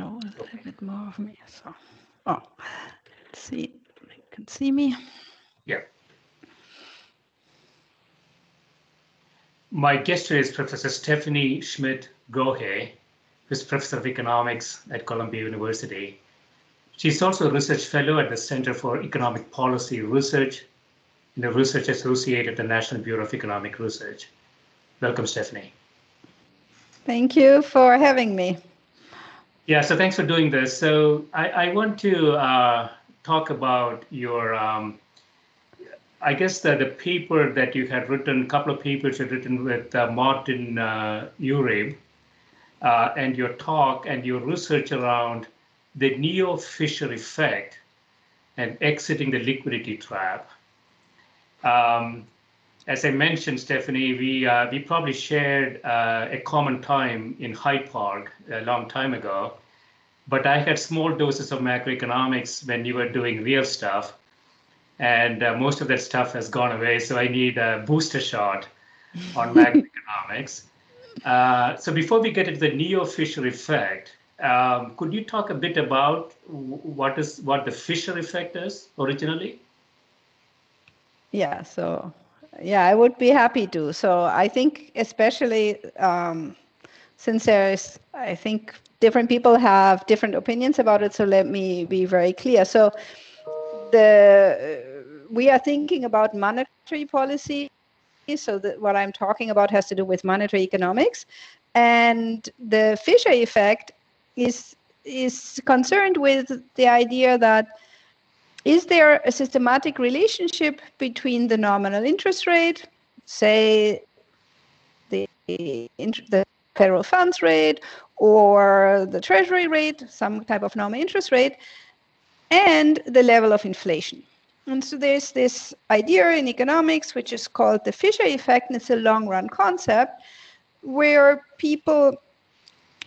show a oh. little bit more of me. So, oh, let's see. You can see me. Yeah. My guest today is Professor Stephanie Schmidt Gohe, who's Professor of Economics at Columbia University. She's also a research fellow at the Center for Economic Policy Research and a research associate at the National Bureau of Economic Research. Welcome, Stephanie. Thank you for having me. Yeah, so thanks for doing this. So I, I want to uh, talk about your, um, I guess the, the paper that you had written, a couple of papers you had written with uh, Martin uh, Uribe, uh, and your talk and your research around the Neo-Fisher effect and exiting the liquidity trap. Um, as I mentioned, Stephanie, we uh, we probably shared uh, a common time in Hyde Park a long time ago, but I had small doses of macroeconomics when you were doing real stuff, and uh, most of that stuff has gone away. So I need a booster shot on macroeconomics. Uh, so before we get into the Neo-Fisher effect, um, could you talk a bit about what is what the Fisher effect is originally? Yeah. So yeah, I would be happy to. So I think, especially um, since there's, I think different people have different opinions about it. So let me be very clear. So the we are thinking about monetary policy. So that what I'm talking about has to do with monetary economics, and the Fisher effect is is concerned with the idea that is there a systematic relationship between the nominal interest rate, say the, the federal funds rate or the treasury rate, some type of nominal interest rate, and the level of inflation? And so there's this idea in economics which is called the Fisher effect, and it's a long run concept where people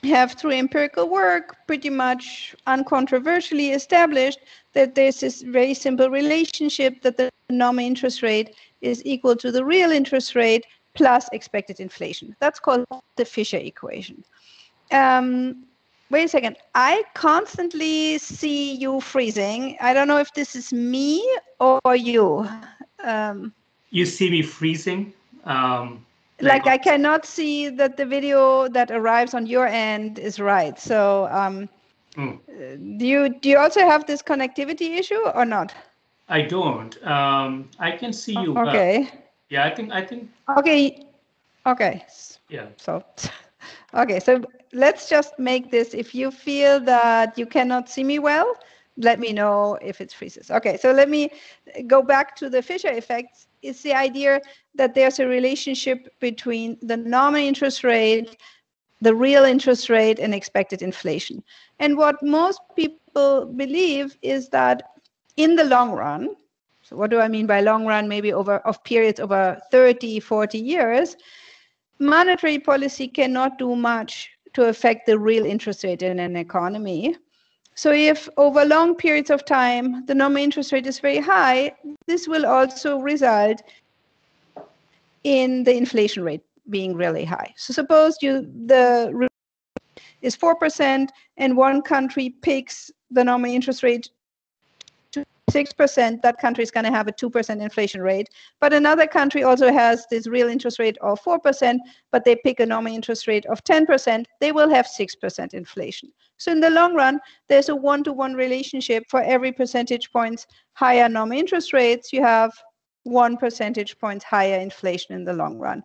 have through empirical work pretty much uncontroversially established that there's this very simple relationship that the nominal interest rate is equal to the real interest rate plus expected inflation. That's called the Fisher equation. Um, wait a second. I constantly see you freezing. I don't know if this is me or you. Um, you see me freezing? Um, like I cannot see that the video that arrives on your end is right. So mm. do you do you also have this connectivity issue or not? I don't. Um, I can see you. Okay. Well. Yeah, I think I think. Okay. Okay. Yeah. So, okay. So let's just make this. If you feel that you cannot see me well, let me know if it freezes. Okay. So let me go back to the Fisher effects it's the idea that there's a relationship between the nominal interest rate, the real interest rate, and expected inflation. And what most people believe is that in the long run, so what do I mean by long run? Maybe over of periods over 30, 40 years, monetary policy cannot do much to affect the real interest rate in an economy. So if over long periods of time the nominal interest rate is very high, this will also result in the inflation rate being really high. So suppose you the is 4% and one country picks the nominal interest rate to 6%, that country is going to have a 2% inflation rate. But another country also has this real interest rate of 4%, but they pick a nominal interest rate of 10%, they will have 6% inflation. So in the long run, there's a one-to-one relationship for every percentage points higher nominal interest rates, you have one percentage points higher inflation in the long run.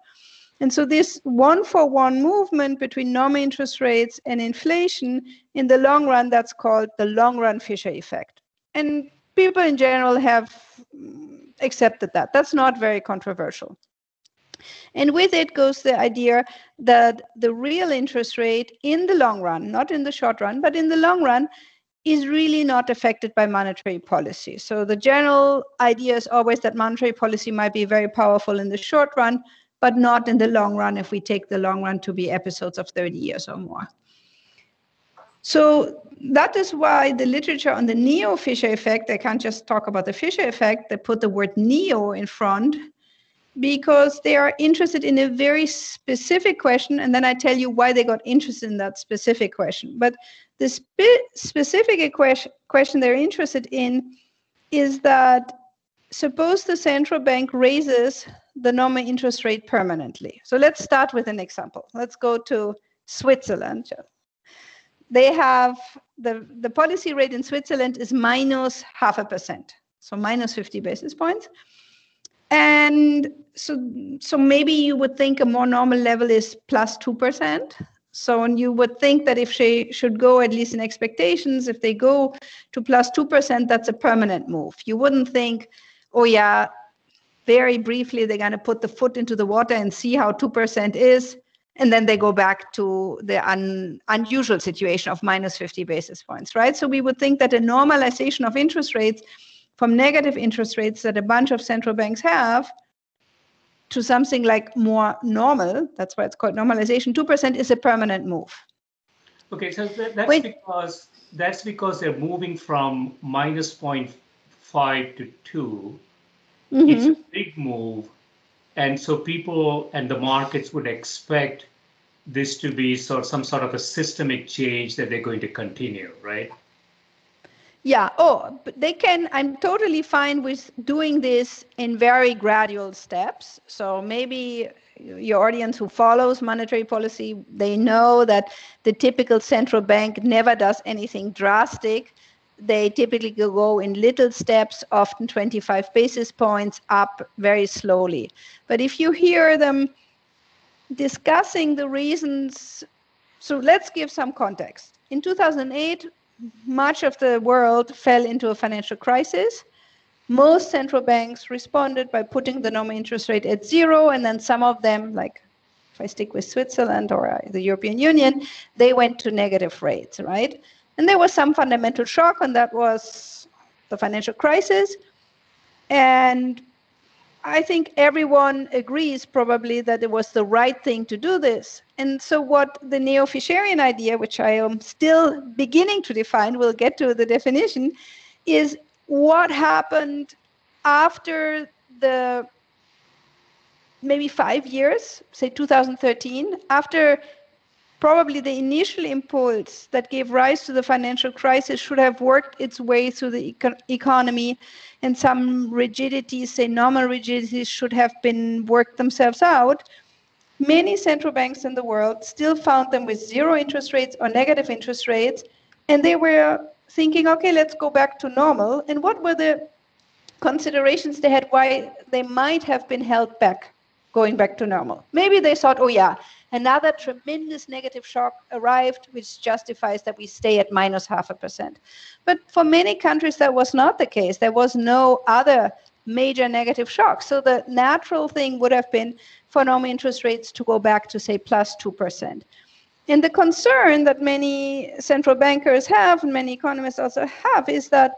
And so this one for one movement between nominal interest rates and inflation in the long run, that's called the long run Fisher effect. And people in general have mm, accepted that. That's not very controversial. And with it goes the idea that the real interest rate in the long run, not in the short run, but in the long run, is really not affected by monetary policy. So the general idea is always that monetary policy might be very powerful in the short run, but not in the long run if we take the long run to be episodes of 30 years or more. So that is why the literature on the neo Fisher effect, they can't just talk about the Fisher effect, they put the word neo in front because they are interested in a very specific question. And then I tell you why they got interested in that specific question. But the spe- specific question they're interested in is that suppose the central bank raises the normal interest rate permanently. So let's start with an example. Let's go to Switzerland. They have the, the policy rate in Switzerland is minus half a percent, so minus 50 basis points. And so, so maybe you would think a more normal level is plus 2%. So and you would think that if they should go, at least in expectations, if they go to plus 2%, that's a permanent move. You wouldn't think, oh, yeah, very briefly they're going to put the foot into the water and see how 2% is and then they go back to the un, unusual situation of minus 50 basis points right so we would think that a normalization of interest rates from negative interest rates that a bunch of central banks have to something like more normal that's why it's called normalization 2% is a permanent move okay so that's Wait. because that's because they're moving from minus 0.5 to 2 Mm-hmm. It's a big move. And so people and the markets would expect this to be sort of some sort of a systemic change that they're going to continue, right? Yeah. Oh, they can. I'm totally fine with doing this in very gradual steps. So maybe your audience who follows monetary policy, they know that the typical central bank never does anything drastic they typically go in little steps, often 25 basis points up very slowly. But if you hear them discussing the reasons, so let's give some context. In 2008, much of the world fell into a financial crisis. Most central banks responded by putting the nominal interest rate at zero, and then some of them, like if I stick with Switzerland or uh, the European Union, they went to negative rates, right? And there was some fundamental shock, and that was the financial crisis. And I think everyone agrees probably that it was the right thing to do this. And so, what the neo Fisherian idea, which I am still beginning to define, we'll get to the definition, is what happened after the maybe five years, say 2013, after probably the initial impulse that gave rise to the financial crisis should have worked its way through the econ- economy and some rigidities say normal rigidities should have been worked themselves out. Many central banks in the world still found them with zero interest rates or negative interest rates and they were thinking okay let's go back to normal. And what were the considerations they had why they might have been held back going back to normal? Maybe they thought oh yeah another tremendous negative shock arrived, which justifies that we stay at minus half a percent. But for many countries, that was not the case. There was no other major negative shock. So the natural thing would have been for normal interest rates to go back to, say, plus 2%. And the concern that many central bankers have, and many economists also have, is that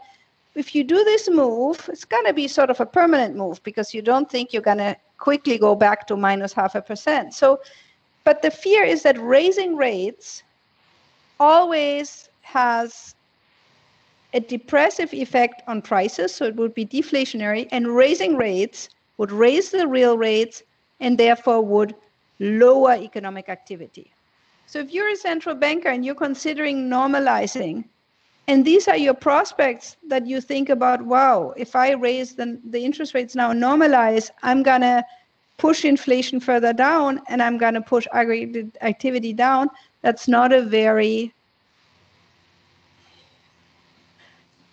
if you do this move, it's going to be sort of a permanent move because you don't think you're going to quickly go back to minus half a percent. So, but the fear is that raising rates always has a depressive effect on prices, so it would be deflationary, and raising rates would raise the real rates and therefore would lower economic activity. So if you're a central banker and you're considering normalizing, and these are your prospects that you think about, wow, if I raise the, the interest rates now normalize, I'm going to push inflation further down and I'm going to push aggregate activity down. That's not a very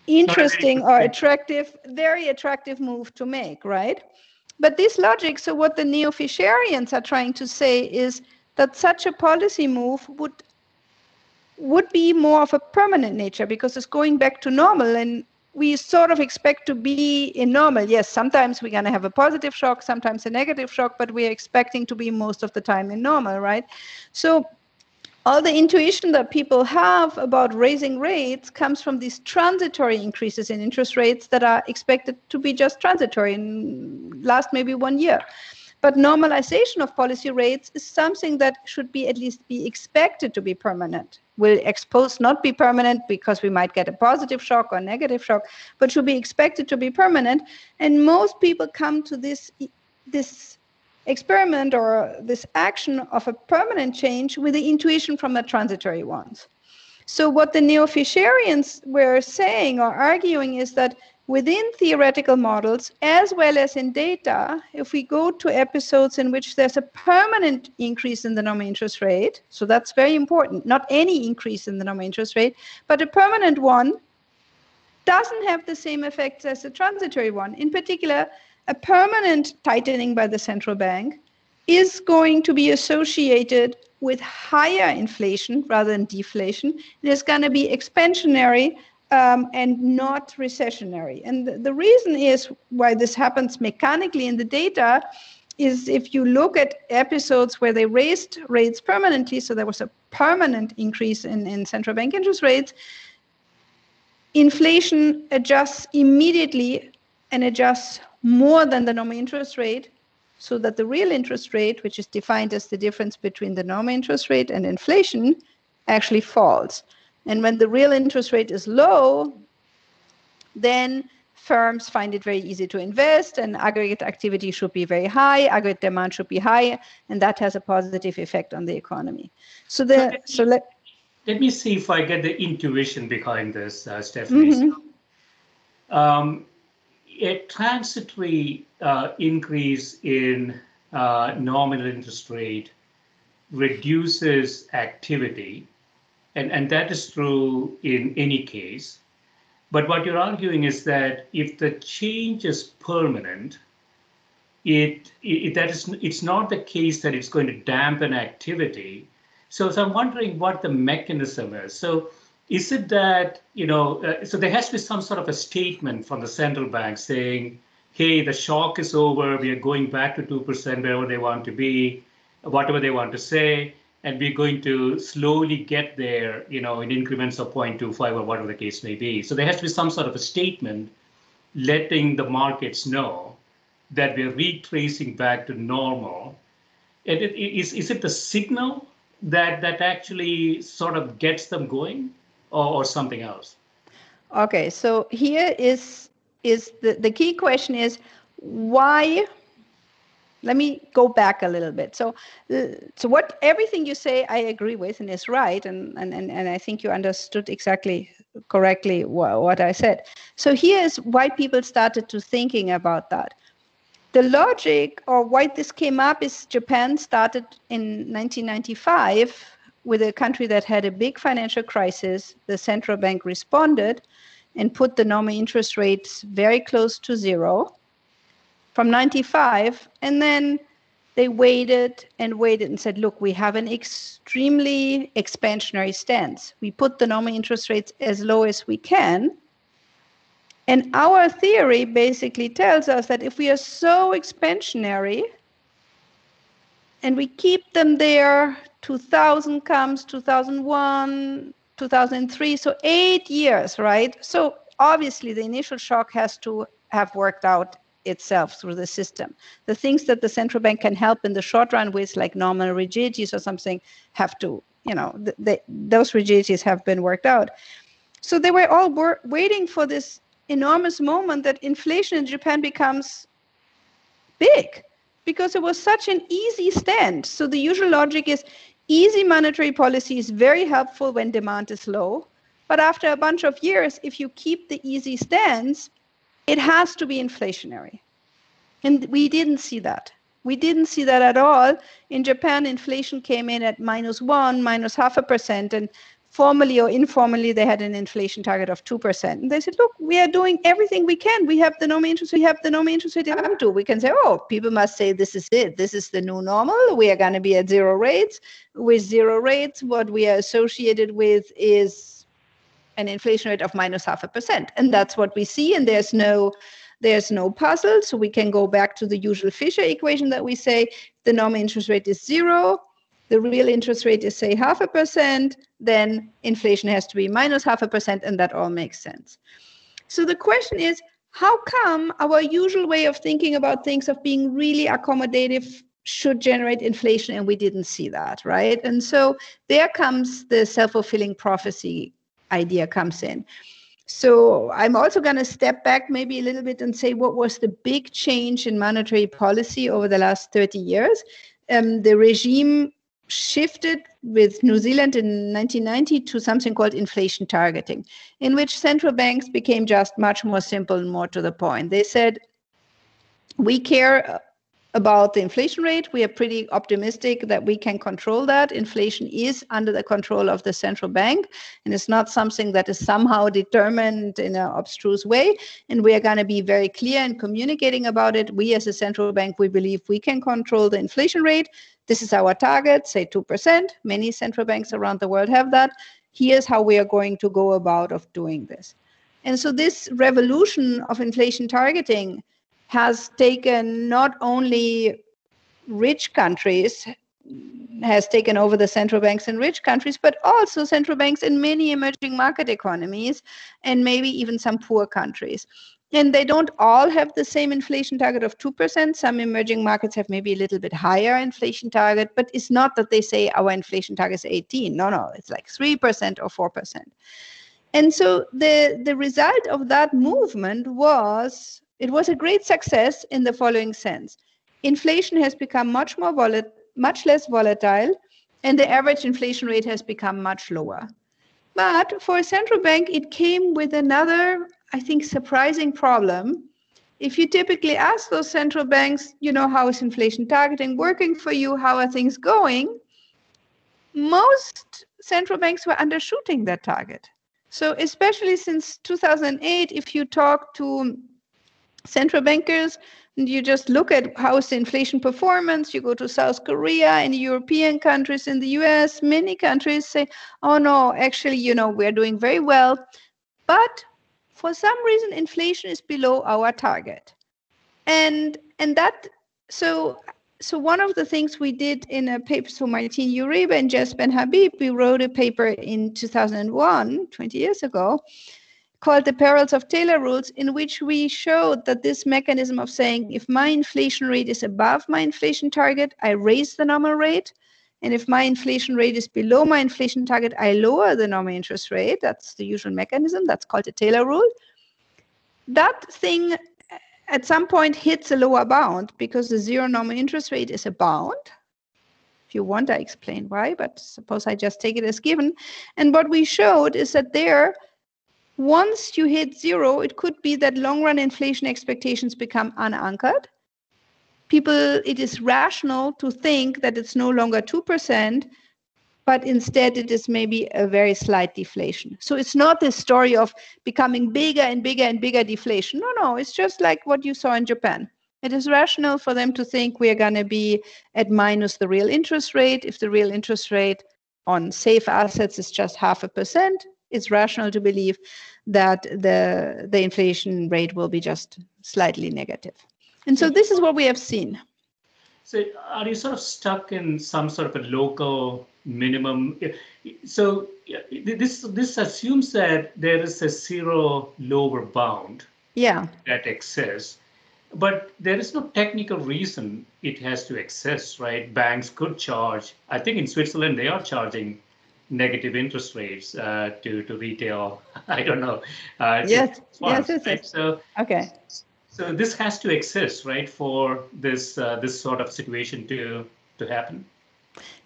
interesting or attractive, very attractive move to make, right? But this logic, so what the neo-Fisherians are trying to say is that such a policy move would would be more of a permanent nature because it's going back to normal and we sort of expect to be in normal. Yes, sometimes we're going to have a positive shock, sometimes a negative shock, but we're expecting to be most of the time in normal, right? So all the intuition that people have about raising rates comes from these transitory increases in interest rates that are expected to be just transitory and last maybe one year. But normalization of policy rates is something that should be at least be expected to be permanent. Will expose not be permanent because we might get a positive shock or negative shock, but should be expected to be permanent. And most people come to this this experiment or this action of a permanent change with the intuition from the transitory ones. So, what the neo Fisherians were saying or arguing is that within theoretical models, as well as in data, if we go to episodes in which there's a permanent increase in the nominal interest rate, so that's very important, not any increase in the nominal interest rate, but a permanent one doesn't have the same effects as a transitory one. In particular, a permanent tightening by the central bank is going to be associated with higher inflation rather than deflation. It is going to be expansionary um, and not recessionary. And the, the reason is why this happens mechanically in the data is if you look at episodes where they raised rates permanently, so there was a permanent increase in, in central bank interest rates, inflation adjusts immediately and adjusts more than the nominal interest rate so that the real interest rate, which is defined as the difference between the nominal interest rate and inflation, actually falls. And when the real interest rate is low, then firms find it very easy to invest and aggregate activity should be very high, aggregate demand should be high, and that has a positive effect on the economy. So the so let let me see if I get the intuition behind this, uh, Stephanie. Mm-hmm. Um, a transitory uh, increase in uh, nominal interest rate reduces activity, and, and that is true in any case. But what you're arguing is that if the change is permanent, it, it that is it's not the case that it's going to dampen activity. So, so I'm wondering what the mechanism is. So is it that you know uh, so there has to be some sort of a statement from the central bank saying hey the shock is over we are going back to 2% wherever they want to be whatever they want to say and we're going to slowly get there you know in increments of 0.25 or whatever the case may be so there has to be some sort of a statement letting the markets know that we're retracing back to normal and it, is, is it the signal that that actually sort of gets them going or, or something else? Okay, so here is is the, the key question is why let me go back a little bit. So uh, so what everything you say i agree with and is right and and and, and i think you understood exactly correctly wh- what i said. So here is why people started to thinking about that. The logic or why this came up is japan started in 1995 with a country that had a big financial crisis, the central bank responded and put the nominal interest rates very close to zero from 95. And then they waited and waited and said, look, we have an extremely expansionary stance. We put the nominal interest rates as low as we can. And our theory basically tells us that if we are so expansionary and we keep them there 2000 comes 2001 2003 so eight years right so obviously the initial shock has to have worked out itself through the system. The things that the central bank can help in the short run with, like normal rigidities or something, have to, you know, those rigidities have been worked out. So they were all wor- waiting for this enormous moment that inflation in Japan becomes big because it was such an easy stand. So the usual logic is easy monetary policy is very helpful when demand is low. But after a bunch of years, if you keep the easy stance, it has to be inflationary. And we didn't see that. We didn't see that at all. In Japan, inflation came in at minus one, minus half a percent, and formally or informally, they had an inflation target of 2%. And they said, look, we are doing everything we can. We have the normal interest, we have the normal interest rate to. We can say, oh, people must say this is it. This is the new normal. We are going to be at zero rates. With zero rates, what we are associated with is an inflation rate of minus half a percent. And that's what we see. And there's no there's no puzzle. So we can go back to the usual Fisher equation that we say the normal interest rate is zero the real interest rate is say half a percent, then inflation has to be minus half a percent, and that all makes sense. So the question is, how come our usual way of thinking about things of being really accommodative should generate inflation and we didn't see that, right? And so there comes the self-fulfilling prophecy idea comes in. So I'm also going to step back maybe a little bit and say what was the big change in monetary policy over the last 30 years. Um, the regime shifted with New Zealand in 1990 to something called inflation targeting, in which central banks became just much more simple and more to the point. They said, we care about the inflation rate. We are pretty optimistic that we can control that. Inflation is under the control of the central bank, and it's not something that is somehow determined in an abstruse way. And we are going to be very clear in communicating about it. We, as a central bank, we believe we can control the inflation rate. This is our target, say 2%. Many central banks around the world have that. Here's how we are going to go about of doing this. And so this revolution of inflation targeting has taken not only rich countries has taken over the central banks in rich countries, but also central banks in many emerging market economies and maybe even some poor countries. And they don't all have the same inflation target of 2%. Some emerging markets have maybe a little bit higher inflation target, but it's not that they say our inflation target is 18. No, no, it's like 3% or 4%. And so the, the result of that movement was it was a great success in the following sense. Inflation has become much more volatile, much less volatile, and the average inflation rate has become much lower. But for a central bank, it came with another, I think, surprising problem. If you typically ask those central banks, you know, how is inflation targeting working for you? How are things going? Most central banks were undershooting that target. So, especially since 2008, if you talk to central bankers and you just look at how's the inflation performance. You go to south korea and european countries in the us many countries say oh no actually you know we're doing very well. But for some reason inflation is below our target. And and that so so one of the things we did in a paper so Martin Uribe and Jess Habib we wrote a paper in 2001 20 years ago called the perils of Taylor rules, in which we showed that this mechanism of saying if my inflation rate is above my inflation target, I raise the normal rate. And if my inflation rate is below my inflation target, I lower the normal interest rate. That's the usual mechanism. That's called the Taylor rule. That thing uh, at some point hits a lower bound because the zero normal interest rate is a bound. If you want, I explain why, but suppose I just take it as given. And what we showed is that there, once you hit zero, it could be that long run inflation expectations become unanchored. People, it is rational to think that it's no longer 2%, but instead it is maybe a very slight deflation. So it's not this story of becoming bigger and bigger and bigger deflation. No, no, it's just like what you saw in Japan. It is rational for them to think we are going to be at minus the real interest rate. If the real interest rate on safe assets is just half a percent, it's rational to believe that the the inflation rate will be just slightly negative. And so this is what we have seen. So are you sort of stuck in some sort of a local minimum? So this this assumes that there is a zero lower bound. Yeah. That exists, but there is no technical reason it has to exist, right? Banks could charge. I think in Switzerland they are charging negative interest rates uh, to to retail. I don't know. Uh, yes. Yes. Yes. Right? So okay. So this has to exist, right, for this uh, this sort of situation to to happen.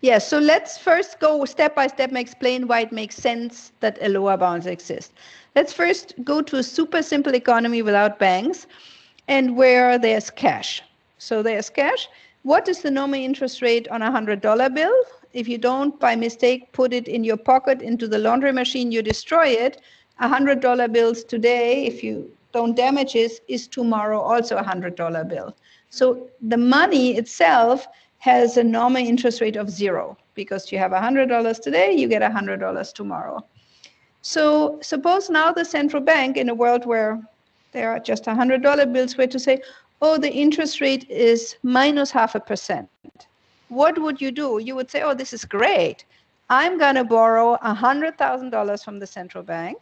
Yes, so let's first go step by step and explain why it makes sense that a lower bounds exist. Let's first go to a super simple economy without banks and where there's cash. So there's cash. What is the normal interest rate on a $100 bill? If you don't, by mistake, put it in your pocket into the laundry machine, you destroy it. A $100 bills today, if you don't damage it, is tomorrow also a $100 bill. So the money itself has a normal interest rate of zero because you have a $100 today, you get a $100 tomorrow. So suppose now the central bank in a world where there are just a $100 bills were to say, oh, the interest rate is minus half a percent. What would you do? You would say, oh, this is great. I'm going to borrow $100,000 from the central bank.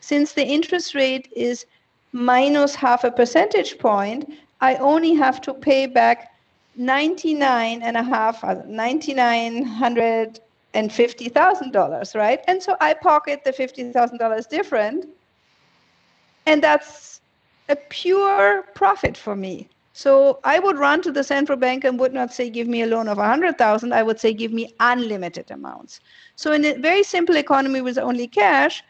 Since the interest rate is minus half a percentage point, I only have to pay back 99 and a half, uh, $9,950,000, right? And so I pocket the $50,000 different. And that's a pure profit for me. So I would run to the central bank and would not say, give me a loan of 100,000. I would say, give me unlimited amounts. So in a very simple economy with only cash,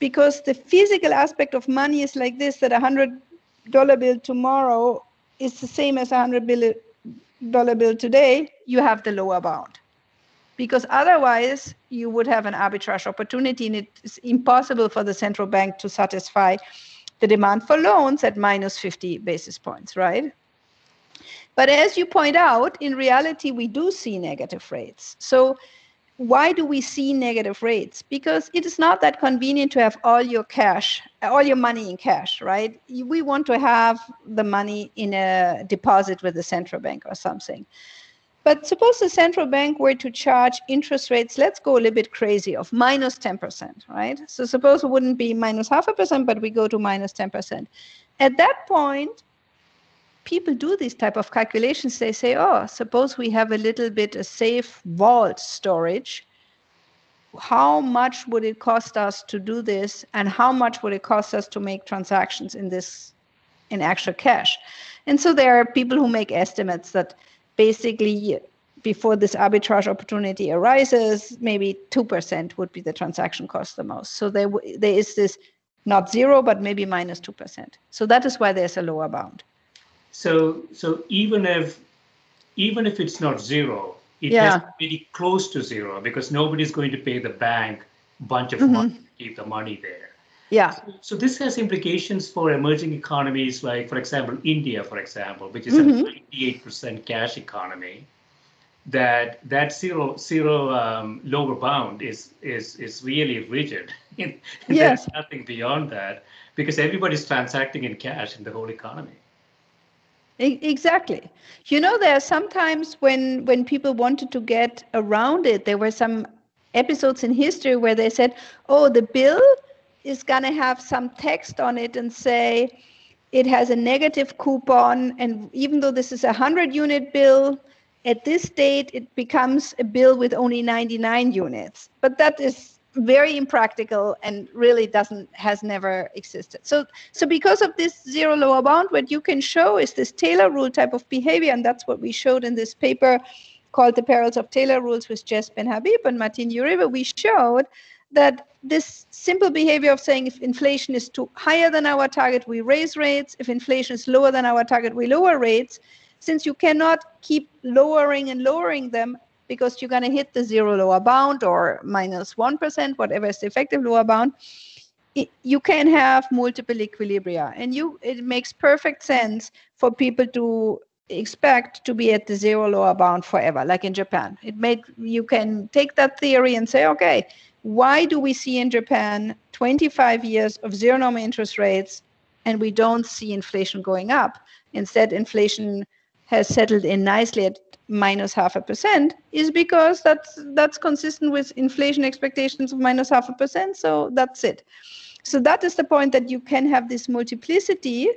because the physical aspect of money is like this that a hundred dollar bill tomorrow is the same as a hundred dollar bill today you have the lower bound because otherwise you would have an arbitrage opportunity and it's impossible for the central bank to satisfy the demand for loans at minus 50 basis points right but as you point out in reality we do see negative rates so why do we see negative rates? Because it is not that convenient to have all your cash, all your money in cash, right? We want to have the money in a deposit with the central bank or something. But suppose the central bank were to charge interest rates, let's go a little bit crazy, of minus 10%, right? So suppose it wouldn't be minus half a percent, but we go to minus 10%. At that point, people do these type of calculations they say oh suppose we have a little bit a safe vault storage. How much would it cost us to do this and how much would it cost us to make transactions in this in actual cash? And so there are people who make estimates that basically before this arbitrage opportunity arises maybe 2% would be the transaction cost the most. So there, there is this not zero but maybe minus 2% so that is why there's a lower bound so so even if even if it's not zero, it yeah. has to be close to zero because nobody's going to pay the bank a bunch of mm-hmm. money to keep the money there. Yeah. So, so, this has implications for emerging economies like, for example, India, for example, which is mm-hmm. a 98% cash economy. That that zero zero um, lower bound is is is really rigid. yes. There's nothing beyond that because everybody's transacting in cash in the whole economy. Exactly. You know, there are sometimes when when people wanted to get around it, there were some episodes in history where they said, "Oh, the bill is going to have some text on it and say it has a negative coupon, and even though this is a hundred unit bill, at this date it becomes a bill with only 99 units." But that is very impractical and really doesn't has never existed. So so because of this zero lower bound what you can show is this taylor rule type of behavior and that's what we showed in this paper called the perils of taylor rules with jess Benhabib and martin uribe we showed that this simple behavior of saying if inflation is too higher than our target we raise rates. If inflation is lower than our target we lower rates. Since you cannot keep lowering and lowering them because you're going to hit the zero lower bound or minus 1, whatever is the effective lower bound. It, you can have multiple equilibria and you it makes perfect sense for people to expect to be at the zero lower bound forever like in japan it made you can take that theory and say okay why do we see in japan 25 years of zero normal interest rates and we don't see inflation going up instead inflation has settled in nicely at minus half a percent is because that's that's consistent with inflation expectations of minus half a percent. So that's it. So that is the point that you can have this multiplicity,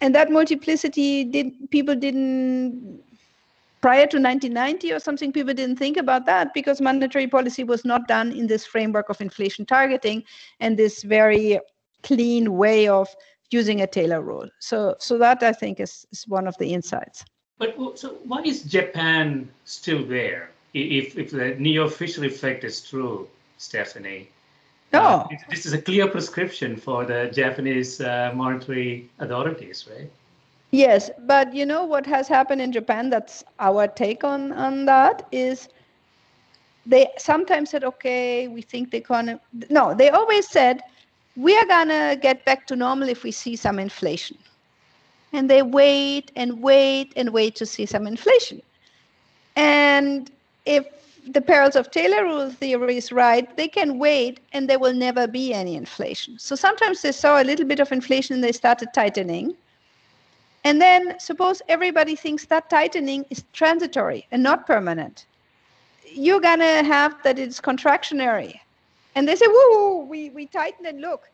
and that multiplicity did people didn't prior to 1990 or something people didn't think about that because monetary policy was not done in this framework of inflation targeting and this very clean way of using a taylor rule so so that i think is, is one of the insights but so why is japan still there if if the neo-Fisher effect is true stephanie no. Uh, this is a clear prescription for the Japanese uh, monetary authorities, right? Yes, but you know what has happened in Japan? That's our take on, on that is they sometimes said, okay, we think the economy. No, they always said, we are going to get back to normal if we see some inflation. And they wait and wait and wait to see some inflation. And if the perils of Taylor rule theory is right, they can wait and there will never be any inflation. So sometimes they saw a little bit of inflation and they started tightening. And then suppose everybody thinks that tightening is transitory and not permanent. You're going to have that it's contractionary. And they say, whoa, we, we tightened and look,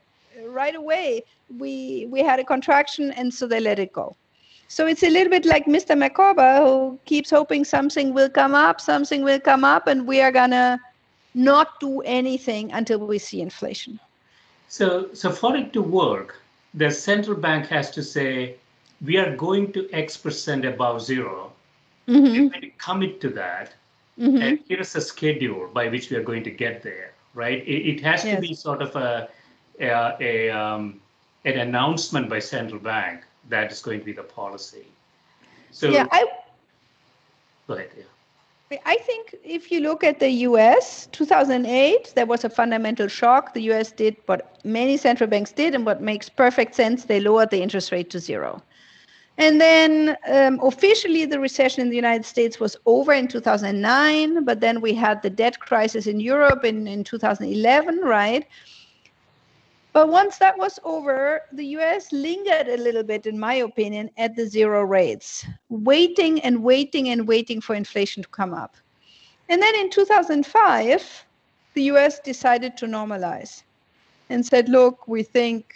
right away we, we had a contraction and so they let it go. So it's a little bit like Mr. Micawber who keeps hoping something will come up, something will come up, and we are going to not do anything until we see inflation. So, so for it to work, the central bank has to say, we are going to X percent above 0 mm-hmm. Commit to that. Mm-hmm. And here's a schedule by which we are going to get there, right? It, it has yes. to be sort of a, a, a um, an announcement by central bank that is going to be the policy. So yeah, I, go ahead. Yeah. I think if you look at the US, 2008, there was a fundamental shock. The US did what many central banks did, and what makes perfect sense, they lowered the interest rate to zero. And then um, officially, the recession in the United States was over in 2009, but then we had the debt crisis in Europe in, in 2011, right? But once that was over, the US lingered a little bit, in my opinion, at the zero rates, waiting and waiting and waiting for inflation to come up. And then in 2005, the US decided to normalize and said, look, we think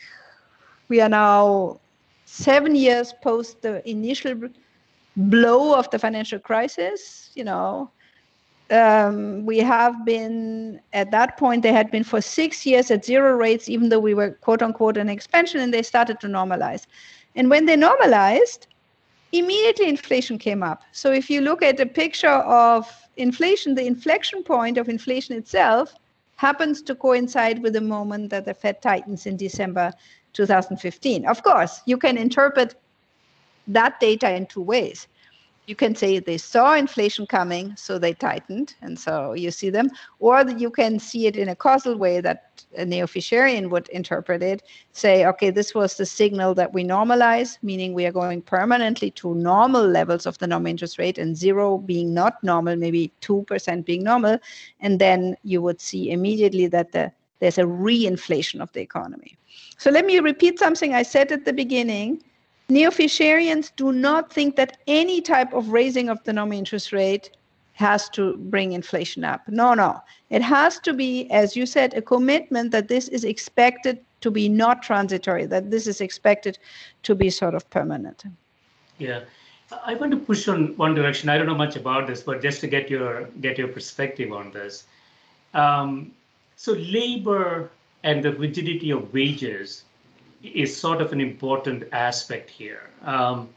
we are now seven years post the initial blow of the financial crisis, you know, um, we have been at that point they had been for six years at zero rates even though we were quote unquote in expansion and they started to normalize and when they normalized immediately inflation came up so if you look at a picture of inflation the inflection point of inflation itself happens to coincide with the moment that the fed tightens in december 2015. Of course, you can interpret that data in two ways. You can say they saw inflation coming, so they tightened, and so you see them. Or you can see it in a causal way that a neo-Fisherian would interpret it, say, okay, this was the signal that we normalize, meaning we are going permanently to normal levels of the normal interest rate, and zero being not normal, maybe 2% being normal. And then you would see immediately that the, there's a reinflation of the economy. So let me repeat something I said at the beginning. Neo-Fisherians do not think that any type of raising of the nominal interest rate has to bring inflation up. No, no. It has to be, as you said, a commitment that this is expected to be not transitory, that this is expected to be sort of permanent. Yeah. I want to push on one direction. I don't know much about this, but just to get your get your perspective on this. Um, so labor and the rigidity of wages is sort of an important aspect here. Um,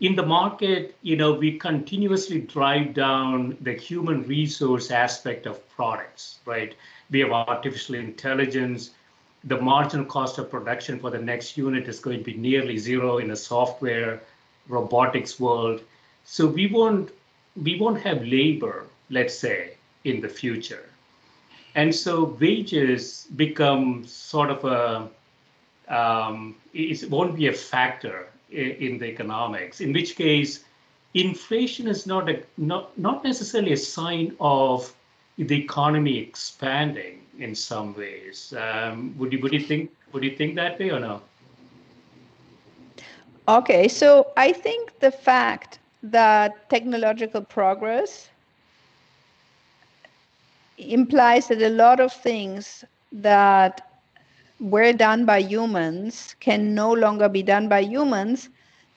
in the market, you know, we continuously drive down the human resource aspect of products, right? We have artificial intelligence. The marginal cost of production for the next unit is going to be nearly zero in a software robotics world. So we won't we won't have labor, let's say, in the future. And so wages become sort of a, um, it won't be a factor in, the economics, in which case inflation is not, a, not, not necessarily a sign of the economy expanding in some ways. Um, would you would you think would you think that way or no? Okay, so I think the fact that technological progress implies that a lot of things that were done by humans can no longer be done by humans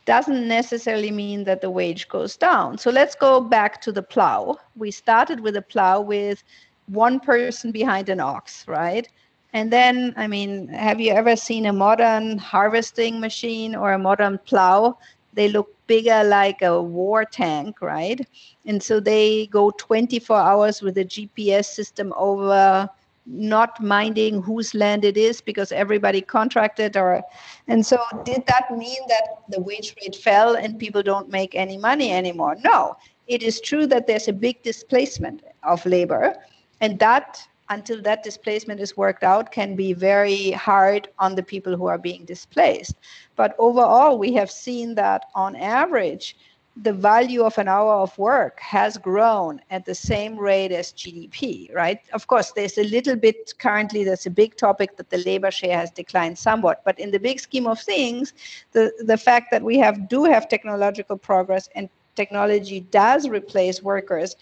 doesn't necessarily mean that the wage goes down. So let's go back to the plow. We started with a plow with one person behind an ox, right? And then, I mean, have you ever seen a modern harvesting machine or a modern plow? They look bigger like a war tank, right? And so they go 24 hours with a GPS system over not minding whose land it is because everybody contracted or and so did that mean that the wage rate fell and people don't make any money anymore? No. It is true that there's a big displacement of labor and that until that displacement is worked out can be very hard on the people who are being displaced. But overall we have seen that on average the value of an hour of work has grown at the same rate as GDP, right? Of course, there's a little bit currently, there's a big topic that the labor share has declined somewhat. But in the big scheme of things, the, the fact that we have do have technological progress and technology does replace workers,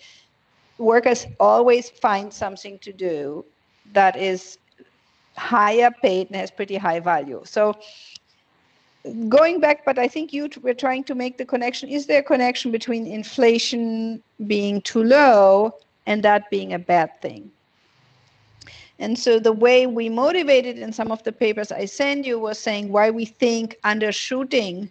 workers always find something to do that is higher paid and has pretty high value. So going back, but I think you were trying to make the connection. Is there a connection between inflation being too low and that being a bad thing? And so the way we motivated in some of the papers I sent you was saying why we think undershooting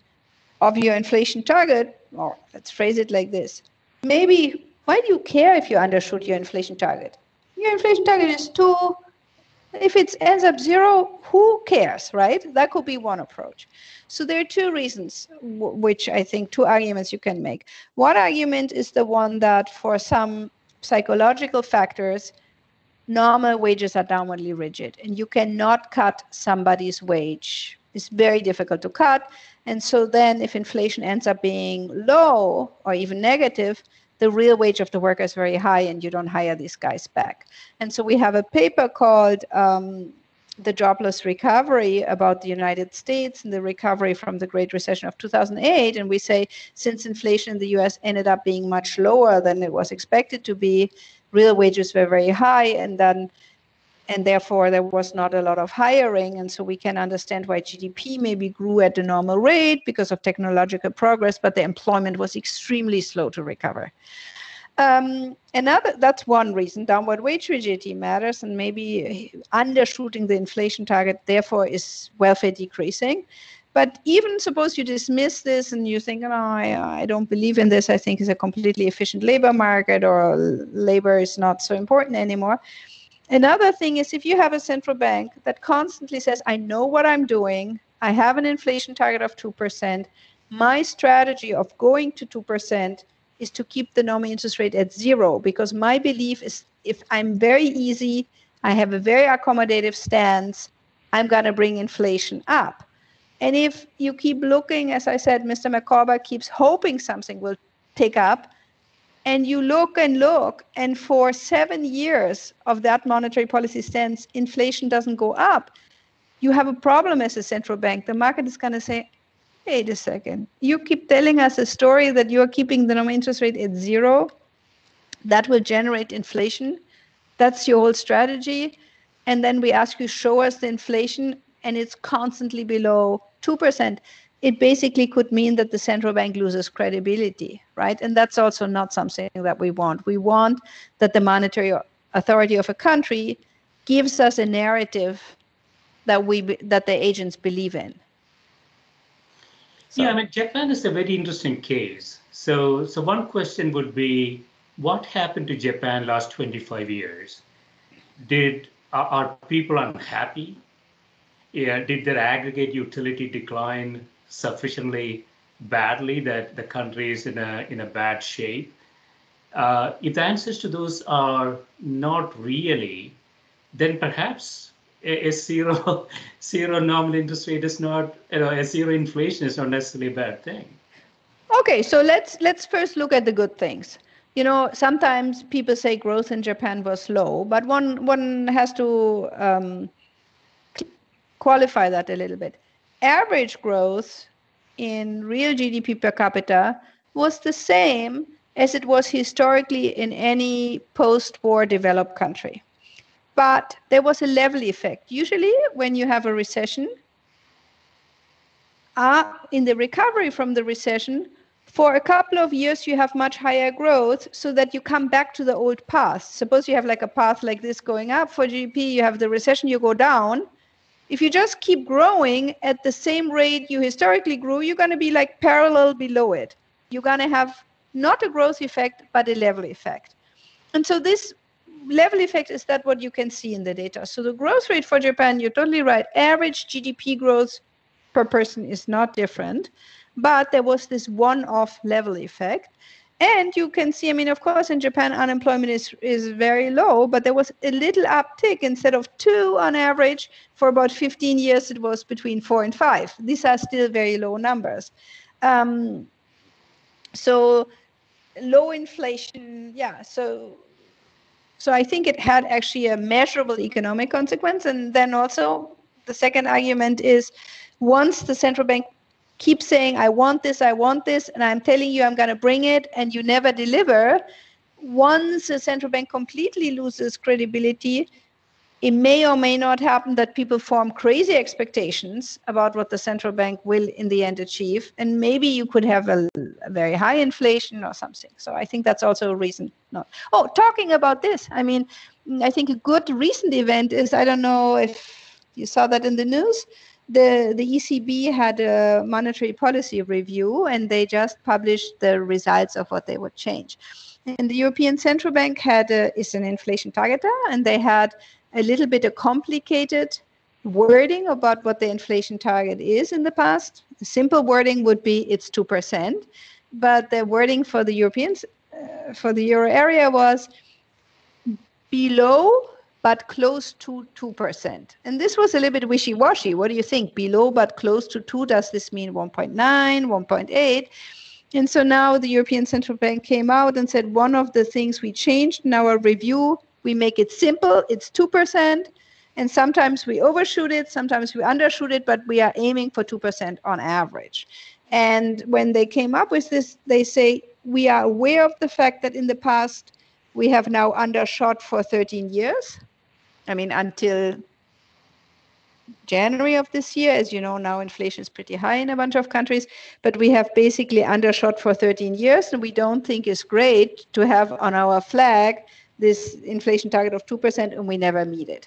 of your inflation target, or let's phrase it like this. Maybe why do you care if you undershoot your inflation target? Your inflation target is two. If it ends up zero, who cares, right? That could be one approach. So there are two reasons, w- which I think two arguments you can make. One argument is the one that for some psychological factors, normal wages are downwardly rigid, and you cannot cut somebody's wage. It's very difficult to cut. And so then, if inflation ends up being low or even negative, the real wage of the worker is very high and you don't hire these guys back. And so we have a paper called um, the jobless recovery about the United States and the recovery from the Great Recession of 2008. And we say since inflation in the US ended up being much lower than it was expected to be, real wages were very high. And then and therefore there was not a lot of hiring and so we can understand why gdp maybe grew at the normal rate because of technological progress but the employment was extremely slow to recover um, another that's one reason downward wage rigidity matters, and maybe undershooting the inflation target therefore is welfare decreasing. But even suppose you dismiss this and you think, no, I, I don't believe in this. I think it's a completely efficient labor market or labor is not so important anymore. Another thing is if you have a central bank that constantly says, I know what I'm doing, I have an inflation target of 2%, my strategy of going to 2% is to keep the nominal interest rate at zero because my belief is if I'm very easy, I have a very accommodative stance, I'm going to bring inflation up. And if you keep looking, as I said, Mr. Micawber keeps hoping something will tick up, and you look and look, and for seven years of that monetary policy stance, inflation doesn't go up, you have a problem as a central bank. The market is going to say, wait a second, you keep telling us a story that you're keeping the nominal interest rate at zero. That will generate inflation. That's your whole strategy. And then we ask you, show us the inflation, and it's constantly below 2%. It basically could mean that the central bank loses credibility, right? And that's also not something that we want. We want that the monetary authority of a country gives us a narrative that we that the agents believe in so. Yeah, I mean, Japan is a very interesting case. So, so one question would be, what happened to Japan last 25 years? Did are, are people unhappy? Yeah, did their aggregate utility decline sufficiently badly that the country is in a in a bad shape? Uh, if the answers to those are not really, then perhaps a, a zero zero nominal interest rate is not you know a zero inflation is not necessarily a bad thing. Okay so let's let's first look at the good things. You know sometimes people say growth in japan was low but one one has to um, qualify that a little bit average growth in real gdp per capita was the same as it was historically in any post war developed country. But there was a level effect. Usually, when you have a recession, uh, in the recovery from the recession, for a couple of years you have much higher growth so that you come back to the old path suppose you have like a path like this going up for gdp you have the recession you go down if you just keep growing at the same rate you historically grew you're going to be like parallel below it. You're going to have not a growth effect but a level effect. And so this level effect is that what you can see in the data. So the growth rate for japan you're totally right average gdp growth per person is not different but there was this one-off level effect and you can see i mean of course in japan unemployment is, is very low but there was a little uptick instead of two on average. For about 15 years it was between four and five. These are still very low numbers. Um, so low inflation yeah so so i think it had actually a measurable economic consequence. And then also the second argument is once the central bank keep saying, I want this, I want this, and I'm telling you I'm going to bring it, and you never deliver, once the central bank completely loses credibility, it may or may not happen that people form crazy expectations about what the central bank will in the end achieve. And maybe you could have a, a very high inflation or something. So I think that's also a reason not. Oh, talking about this, I mean, I think a good recent event is I don't know if you saw that in the news the, the ECB had a monetary policy review and they just published the results of what they would change. And the European Central Bank had a, is an inflation targeter and they had a little bit of complicated wording about what the inflation target is in the past. The simple wording would be it's 2%, but the wording for the Europeans, uh, for the euro area was below but close to 2%. And this was a little bit wishy washy. What do you think? Below but close to 2, does this mean 1.9, 1.8? And so now the European Central Bank came out and said one of the things we changed in our review, we make it simple, it's 2%. And sometimes we overshoot it, sometimes we undershoot it, but we are aiming for 2% on average. And when they came up with this, they say, we are aware of the fact that in the past we have now undershot for 13 years. I mean, until January of this year, as you know, now inflation is pretty high in a bunch of countries, but we have basically undershot for 13 years, and we don't think it's great to have on our flag this inflation target of 2%, and we never meet it.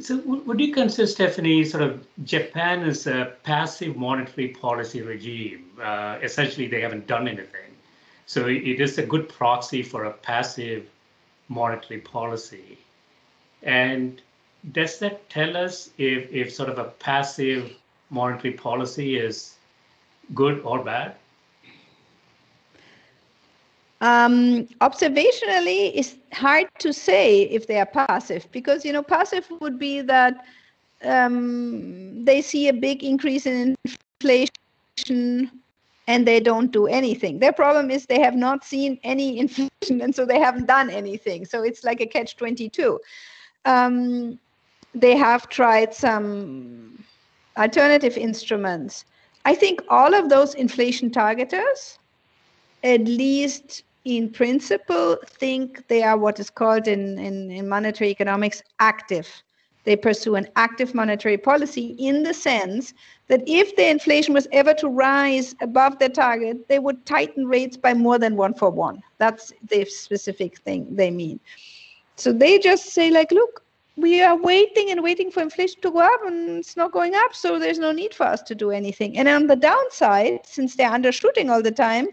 So, would you consider, Stephanie, sort of Japan as a passive monetary policy regime? Uh, essentially, they haven't done anything. So, it is a good proxy for a passive monetary policy. And does that tell us if, if sort of a passive monetary policy is good or bad? Um, observationally, it's hard to say if they are passive because you know passive would be that um, they see a big increase in inflation and they don't do anything. Their problem is they have not seen any inflation and so they haven't done anything. So it's like a catch 22 um, they have tried some alternative instruments. I think all of those inflation targeters, at least in principle, think they are what is called in, in, in monetary economics active. They pursue an active monetary policy in the sense that if the inflation was ever to rise above their target, they would tighten rates by more than one for one. That's the specific thing they mean. So they just say, like, look, we are waiting and waiting for inflation to go up and it's not going up. So there's no need for us to do anything. And on the downside, since they're undershooting all the time,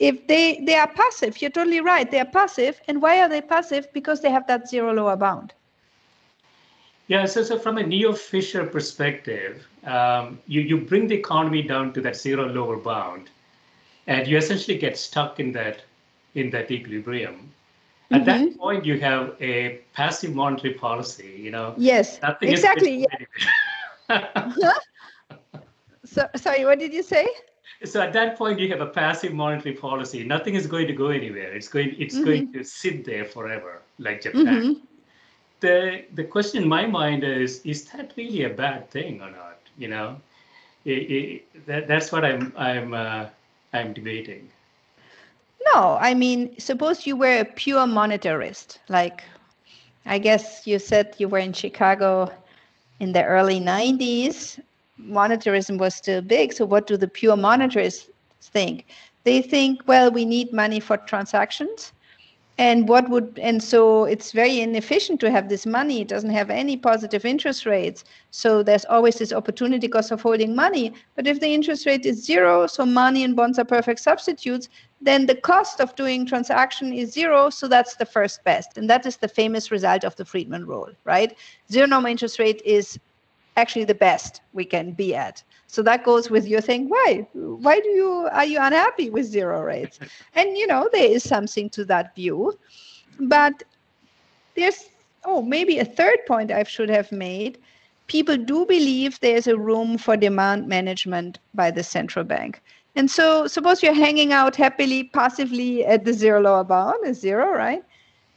if they they are passive, you're totally right. They are passive. And why are they passive? Because they have that zero lower bound. Yeah, so, so from a Neo Fisher perspective, um, you, you bring the economy down to that zero lower bound, and you essentially get stuck in that in that equilibrium. At mm-hmm. that point, you have a passive monetary policy. You know. Yes. Exactly. Yeah. so sorry, what did you say? So at that point, you have a passive monetary policy. Nothing is going to go anywhere. It's going. It's mm-hmm. going to sit there forever, like Japan. Mm-hmm. The the question in my mind is: Is that really a bad thing or not? You know, it, it, that, that's what I'm I'm uh, I'm debating. No, I mean, suppose you were a pure monetarist. Like, I guess you said you were in Chicago in the early 90s. Monetarism was still big. So, what do the pure monetarists think? They think, well, we need money for transactions and what would and so it's very inefficient to have this money. It doesn't have any positive interest rates. So there's always this opportunity cost of holding money. But if the interest rate is zero so money and bonds are perfect substitutes then the cost of doing transaction is zero. So that's the first best. And that is the famous result of the friedman rule right? Zero normal interest rate is actually the best we can be at so that goes with your thing. Why? Why do you are you unhappy with zero rates? And you know there is something to that view, but there's oh maybe a third point I should have made. People do believe there's a room for demand management by the central bank. And so suppose you're hanging out happily, passively at the zero lower bound, is zero, right?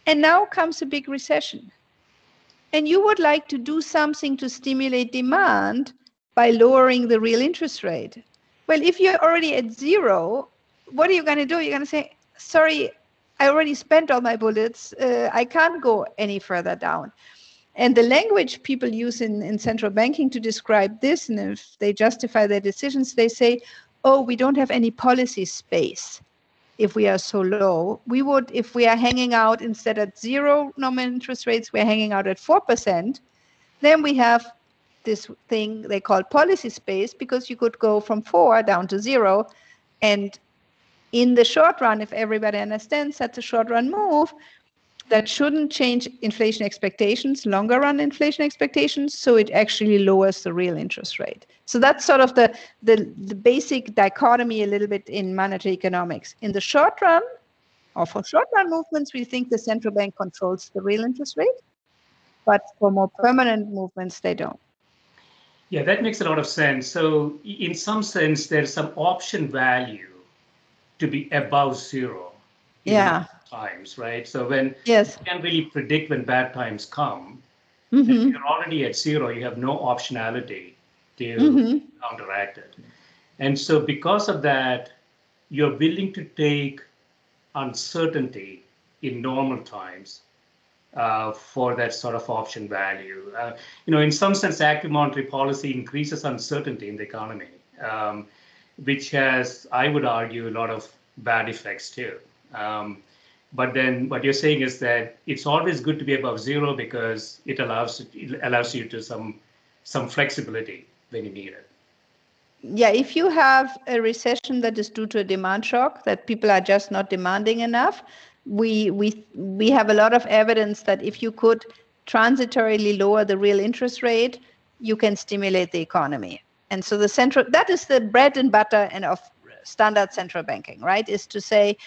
And now comes a big recession. And you would like to do something to stimulate demand by lowering the real interest rate. Well, if you're already at zero, what are you going to do? You're going to say, sorry, I already spent all my bullets. Uh, I can't go any further down. And the language people use in, in central banking to describe this, and if they justify their decisions, they say, oh, we don't have any policy space if we are so low. We would, if we are hanging out instead at zero nominal interest rates, we're hanging out at 4%, then we have this thing they call policy space because you could go from four down to zero. And in the short run, if everybody understands that's a short run move, that shouldn't change inflation expectations, longer run inflation expectations, so it actually lowers the real interest rate. So that's sort of the, the, the basic dichotomy a little bit in monetary economics. In the short run, or for short run movements, we think the central bank controls the real interest rate, but for more permanent movements, they don't. Yeah, that makes a lot of sense. So, in some sense, there's some option value to be above zero. Yeah. Times, right? So when yes. you can't really predict when bad times come, mm-hmm. you're already at zero. You have no optionality to mm-hmm. counteract it. And so, because of that, you're willing to take uncertainty in normal times uh, for that sort of option value. Uh, you know, in some sense, active monetary policy increases uncertainty in the economy, um, which has, I would argue, a lot of bad effects too. Um, but then what you're saying is that it's always good to be above zero because it allows it allows you to some some flexibility when you need it. Yeah, if you have a recession that is due to a demand shock, that people are just not demanding enough, we we we have a lot of evidence that if you could transitorily lower the real interest rate, you can stimulate the economy. And so the central that is the bread and butter and of standard central banking, right? Is to say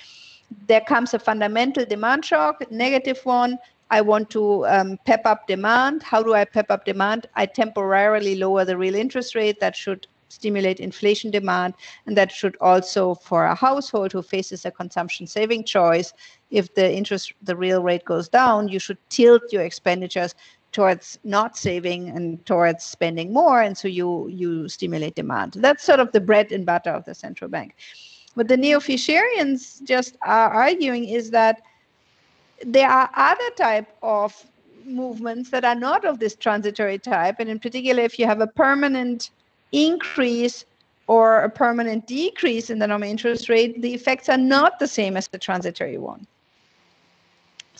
there comes a fundamental demand shock, negative one. I want to um, pep up demand. How do I pep up demand? I temporarily lower the real interest rate. That should stimulate inflation demand. And that should also, for a household who faces a consumption saving choice, if the interest, the real rate goes down, you should tilt your expenditures towards not saving and towards spending more. And so you, you stimulate demand. That's sort of the bread and butter of the central bank. What the neo-Fisherians just are arguing is that there are other type of movements that are not of this transitory type and in particular if you have a permanent increase or a permanent decrease in the nominal interest rate, the effects are not the same as the transitory one.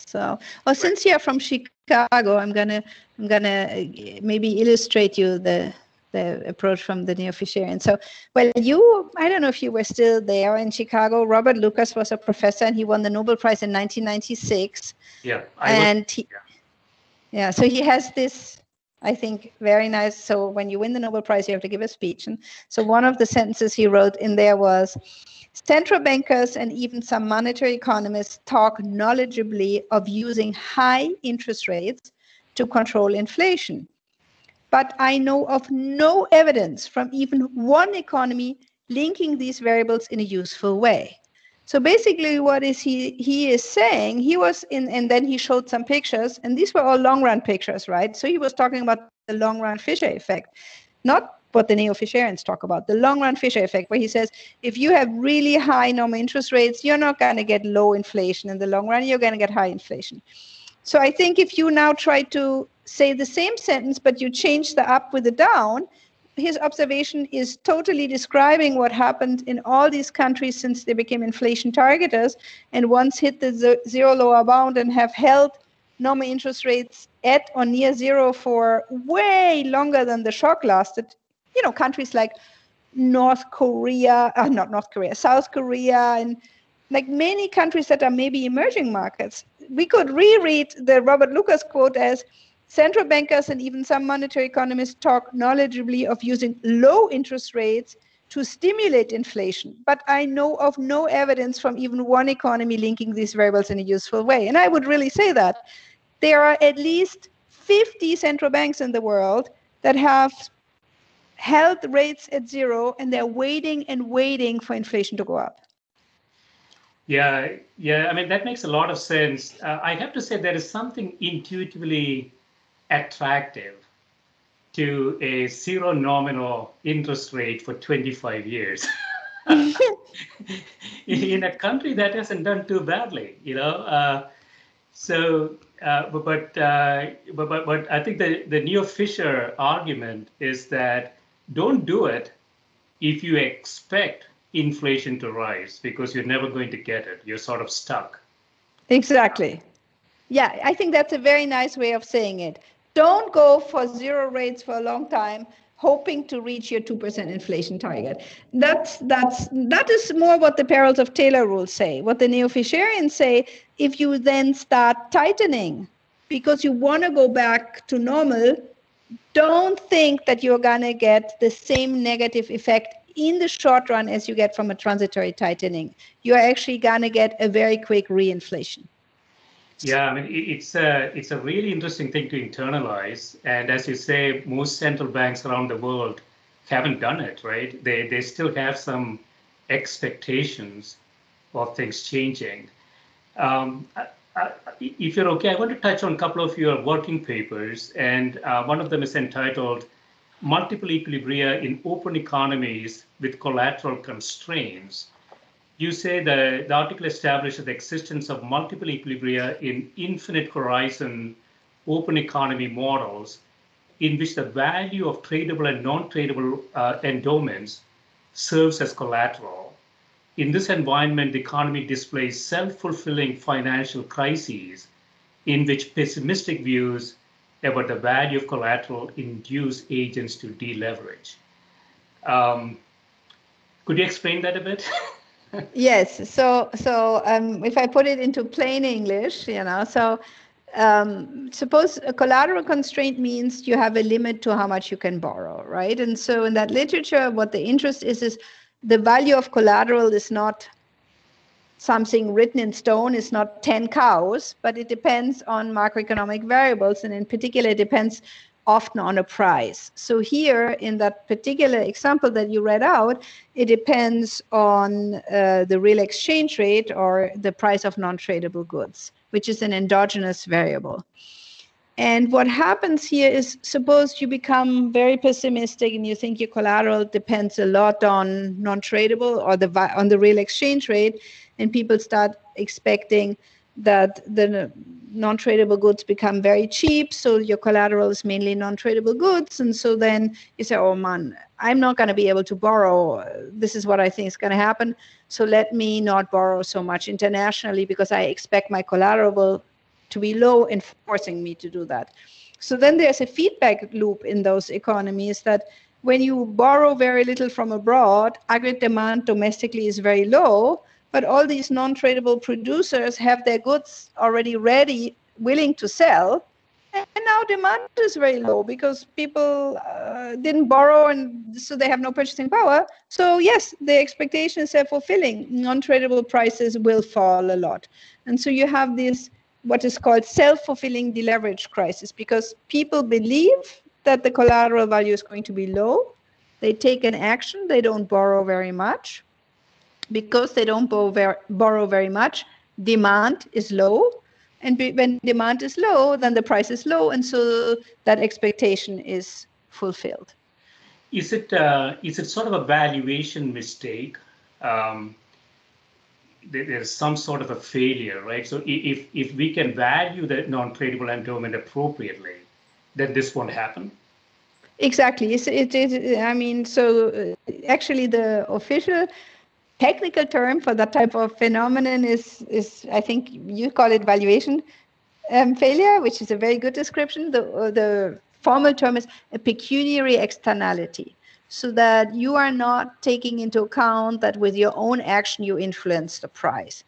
So, oh, well, since you're from Chicago, I'm gonna I'm gonna maybe illustrate you the the approach from the neo-Fisherian. So, well, you I don't know if you were still there in Chicago. Robert Lucas was a professor, and he won the Nobel Prize in 1996. Yeah, I and he, yeah. yeah, so he has this I think very nice. So when you win the Nobel Prize, you have to give a speech. And so one of the sentences he wrote in there was central bankers and even some monetary economists talk knowledgeably of using high interest rates to control inflation. But I know of no evidence from even one economy linking these variables in a useful way. So basically, what is he he is saying? He was in, and then he showed some pictures, and these were all long run pictures, right? So he was talking about the long run Fisher effect, not what the neo-Fisherians talk about, the long run Fisher effect, where he says if you have really high normal interest rates, you're not going to get low inflation in the long run, you're going to get high inflation. So I think if you now try to say the same sentence, but you change the up with the down, his observation is totally describing what happened in all these countries since they became inflation targeters and once hit the zero lower bound and have held normal interest rates at or near zero for way longer than the shock lasted. You know, countries like North Korea, uh, not North Korea, South Korea, and like many countries that are maybe emerging markets. We could reread the Robert Lucas quote as central bankers and even some monetary economists talk knowledgeably of using low interest rates to stimulate inflation. But I know of no evidence from even one economy linking these variables in a useful way. And I would really say that there are at least 50 central banks in the world that have held rates at zero and they're waiting and waiting for inflation to go up. Yeah, yeah. I mean, that makes a lot of sense. Uh, I have to say, there is something intuitively attractive to a zero nominal interest rate for 25 years. in a country that hasn't done too badly, you know. Uh, so, uh, but, uh, but, but, but I think the, the Neo Fisher argument is that don't do it if you expect inflation to rise because you're never going to get it. You're sort of stuck. Exactly. Yeah, I think that's a very nice way of saying it. Don't go for zero rates for a long time hoping to reach your 2% inflation target. That's that's that is more what the perils of Taylor rules say. What the neo-Fisherians say, if you then start tightening because you want to go back to normal, don't think that you're going to get the same negative effect in the short run as you get from a transitory tightening. You're actually going to get a very quick reinflation. Yeah, I mean, it's a, it's a really interesting thing to internalize. And as you say, most central banks around the world haven't done it, right? They, they still have some expectations of things changing. Um, I, I, if you're okay, I want to touch on a couple of your working papers. And uh, one of them is entitled Multiple Equilibria in Open Economies with Collateral Constraints you say the, the article establishes the existence of multiple equilibria in infinite horizon open economy models in which the value of tradable and non-tradable uh, endowments serves as collateral. In this environment, the economy displays self-fulfilling financial crises in which pessimistic views about the value of collateral induce agents to deleverage. Um, could you explain that a bit? yes. So so um, if I put it into plain English, you know, so um, suppose a collateral constraint means you have a limit to how much you can borrow, right? And so in that literature, what the interest is is the value of collateral is not something written in stone is not 10 cows but it depends on macroeconomic variables and in particular it depends often on a price. So here in that particular example that you read out, it depends on uh, the real exchange rate or the price of non-tradable goods, which is an endogenous variable. And what happens here is suppose you become very pessimistic and you think your collateral depends a lot on non-tradable or the on the real exchange rate, and people start expecting that the non-tradable goods become very cheap so your collateral is mainly non-tradable goods and so then you say oh man i'm not going to be able to borrow. This is what i think is going to happen. So let me not borrow so much internationally because i expect my collateral to be low and forcing me to do that. So then there's a feedback loop in those economies that when you borrow very little from abroad aggregate demand domestically is very low but all these non-tradable producers have their goods already ready, willing to sell. And now demand is very low because people uh, didn't borrow and so they have no purchasing power. So, yes, the expectations are fulfilling. Non tradable prices will fall a lot. And so you have this, what is called self fulfilling deleverage crisis because people believe that the collateral value is going to be low. They take an action, they don't borrow very much because they don't borrow very, borrow very much, demand is low. And when demand is low, then the price is low. And so that expectation is fulfilled. is it uh, is it sort of a valuation mistake? Um, there's some sort of a failure, right? So if if we can value the non-tradable endowment appropriately, then this won't happen. Exactly. It's, it, it, I mean, so uh, actually, the official technical term for that type of phenomenon is is I think you call it valuation um, failure, which is a very good description. The uh, the formal term is a pecuniary externality so that you are not taking into account that with your own action you influence the price.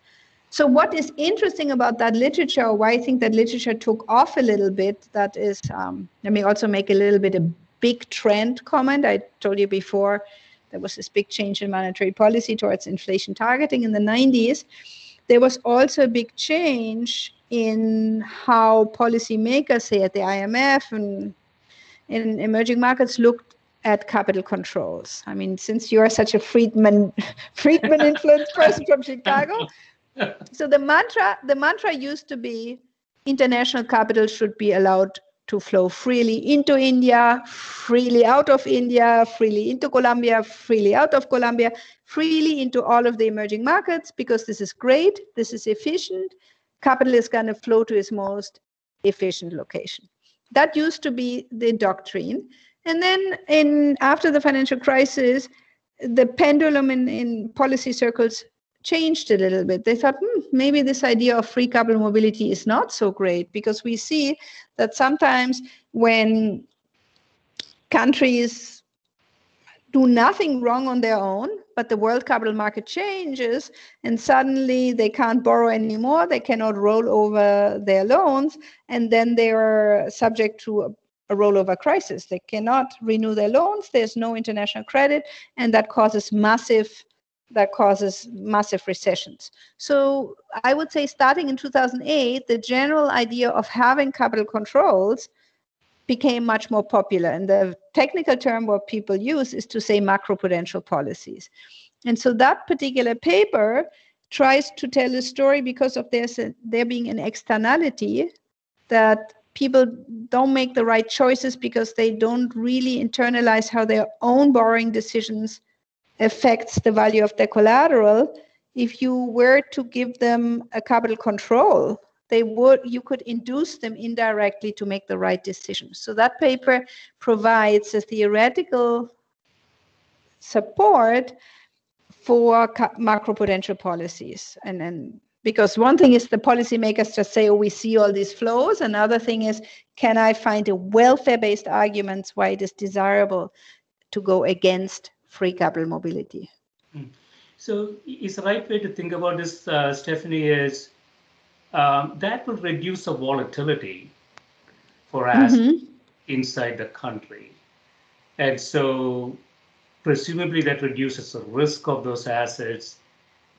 So, what is interesting about that literature, or why I think that literature took off a little bit, that is, um, let me also make a little bit a big trend comment. I told you before there was this big change in monetary policy towards inflation targeting in the 90s. There was also a big change in how policymakers, say at the IMF and in emerging markets, looked at capital controls. I mean, since you are such a Friedman Friedman influenced person from Chicago, so the mantra the mantra used to be international capital should be allowed to flow freely into India, freely out of India, freely into Colombia, freely out of Colombia, freely into all of the emerging markets because this is great, this is efficient. Capital is going to flow to its most efficient location. That used to be the doctrine. And then in after the financial crisis, the pendulum in, in policy circles changed a little bit. They thought, hmm, maybe this idea of free capital mobility is not so great because we see that sometimes when countries do nothing wrong on their own, but the world capital market changes and suddenly they can't borrow anymore, they cannot roll over their loans, and then they are subject to a rollover crisis. They cannot renew their loans. There's no international credit, and that causes massive that causes massive recessions. So I would say starting in 2008, the general idea of having capital controls became much more popular. And the technical term what people use is to say macroprudential policies. And so that particular paper tries to tell a story because of there, there being an externality that people don't make the right choices because they don't really internalize how their own borrowing decisions affects the value of their collateral if you were to give them a capital control they would you could induce them indirectly to make the right decision so that paper provides a theoretical support for macroprudential policies and and because one thing is the policymakers just say, oh, we see all these flows. Another thing is, can I find a welfare based arguments why it is desirable to go against free capital mobility? Hmm. So, is the right way to think about this, uh, Stephanie, is um, that will reduce the volatility for us mm-hmm. inside the country. And so, presumably, that reduces the risk of those assets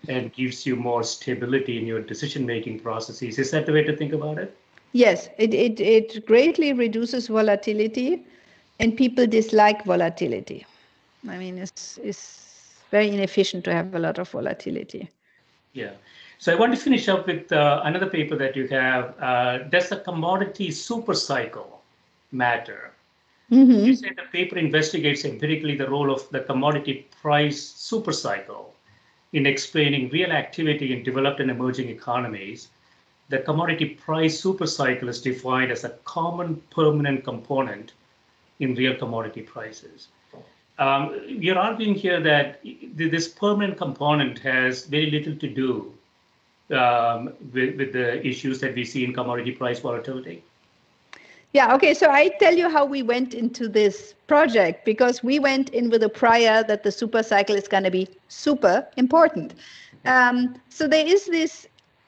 and gives you more stability in your decision making processes. Is that the way to think about it? Yes, it, it, it greatly reduces volatility, and people dislike volatility. I mean, it's, it's very inefficient to have a lot of volatility. Yeah. So I want to finish up with uh, another paper that you have. Uh, does the commodity super cycle matter? Mm-hmm. You say the paper investigates empirically the role of the commodity price super cycle in explaining real activity in developed and emerging economies, the commodity price supercycle is defined as a common permanent component in real commodity prices. Um, are arguing here that this permanent component has very little to do um, with, with the issues that we see in commodity price volatility. Yeah, okay. So I tell you how we went into this project because we went in with a prior that the super cycle is going to be super important. Um, so there is this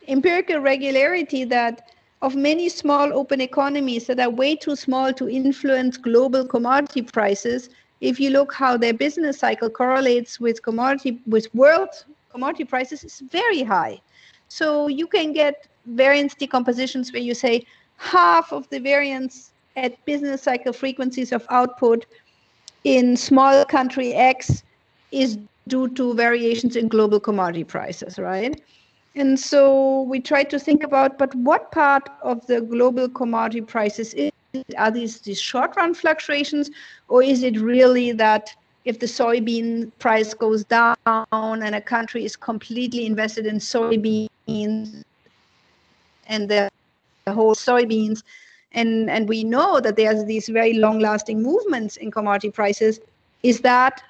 empirical regularity that of many small open economies that are way too small to influence global commodity prices. If you look how their business cycle correlates with commodity with world commodity prices, is very high. So you can get variance decompositions where you say, half of the variance at business cycle frequencies of output in small country X is due to variations in global commodity prices, right? And so we try to think about, but what part of the global commodity prices is are these these short run fluctuations, or is it really that if the soybean price goes down and a country is completely invested in soybeans and the, the whole soybeans, and and we know that there's these very long lasting movements in commodity prices, is that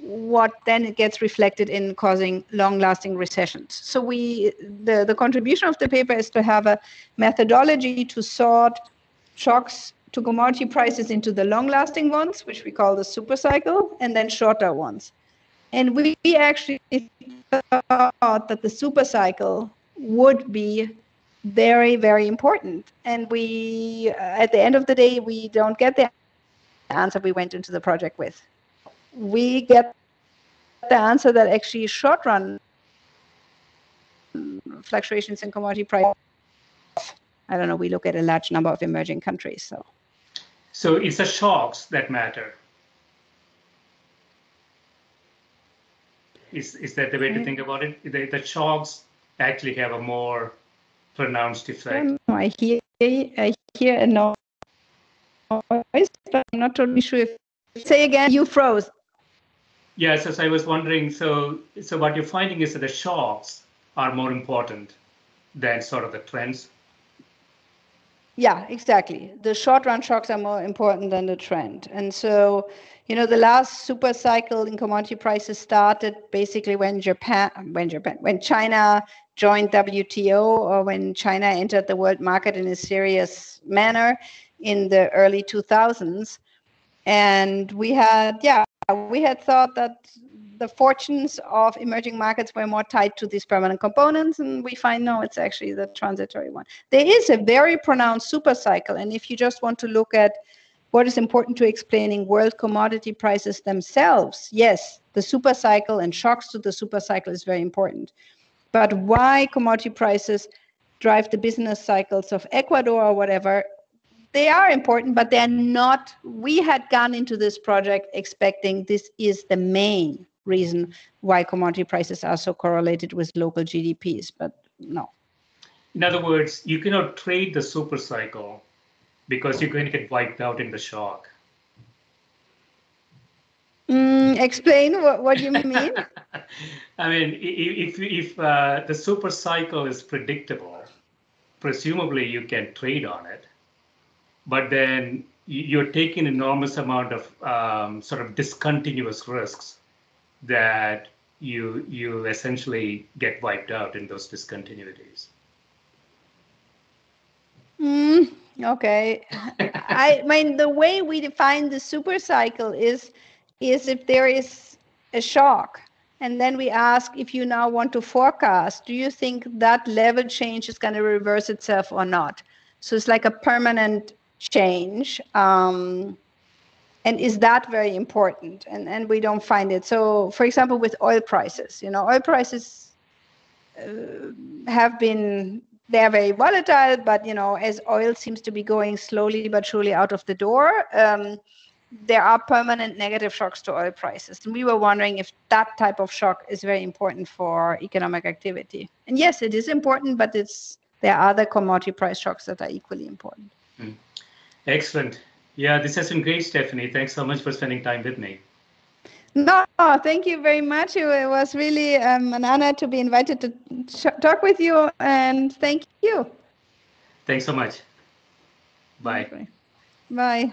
what then it gets reflected in causing long-lasting recessions. So we, the, the contribution of the paper is to have a methodology to sort shocks to commodity prices into the long-lasting ones, which we call the super cycle, and then shorter ones. And we actually thought that the super cycle would be very, very important. And we, uh, at the end of the day, we don't get the answer we went into the project with we get the answer that actually short run fluctuations in commodity price i don't know we look at a large number of emerging countries so. So it's the shocks that matter? Is is that the way to think about it? The, the shocks actually have a more pronounced effect. I hear i hear a noise but i'm not totally sure if say again you froze. Yes, as I was wondering, so so what you're finding is that the shocks are more important than sort of the trends. Yeah, exactly. The short run shocks are more important than the trend. And so, you know, the last super cycle in commodity prices started basically when Japan, when Japan, when China joined WTO or when China entered the world market in a serious manner in the early 2000s. And we had, yeah, we had thought that the fortunes of emerging markets were more tied to these permanent components, and we find no, it's actually the transitory one. There is a very pronounced super cycle, and if you just want to look at what is important to explaining world commodity prices themselves, yes, the super cycle and shocks to the super cycle is very important. But why commodity prices drive the business cycles of Ecuador or whatever they are important, but they're not. We had gone into this project expecting this is the main reason why commodity prices are so correlated with local GDPs, but no. In other words, you cannot trade the super cycle because you're going to get wiped out in the shock. Mm, explain what, what you mean. I mean, if if uh, the super cycle is predictable, presumably you can trade on it but then you're taking enormous amount of um, sort of discontinuous risks that you you essentially get wiped out in those discontinuities. Mm, okay, I mean the way we define the super cycle is is if there is a shock, and then we ask if you now want to forecast, do you think that level change is going to reverse itself or not? So it's like a permanent change. Um, and is that very important? And, and we don't find it. So, for example, with oil prices, you know, oil prices uh, have been they're very volatile, but you know, as oil seems to be going slowly but surely out of the door, um, there are permanent negative shocks to oil prices. And we were wondering if that type of shock is very important for economic activity. And yes, it is important, but it's there are other commodity price shocks that are equally important. Mm. Excellent. Yeah, this has been great, Stephanie. Thanks so much for spending time with me. No, thank you very much. It was really um, an honor to be invited to talk with you, and thank you. Thanks so much. Bye. Bye.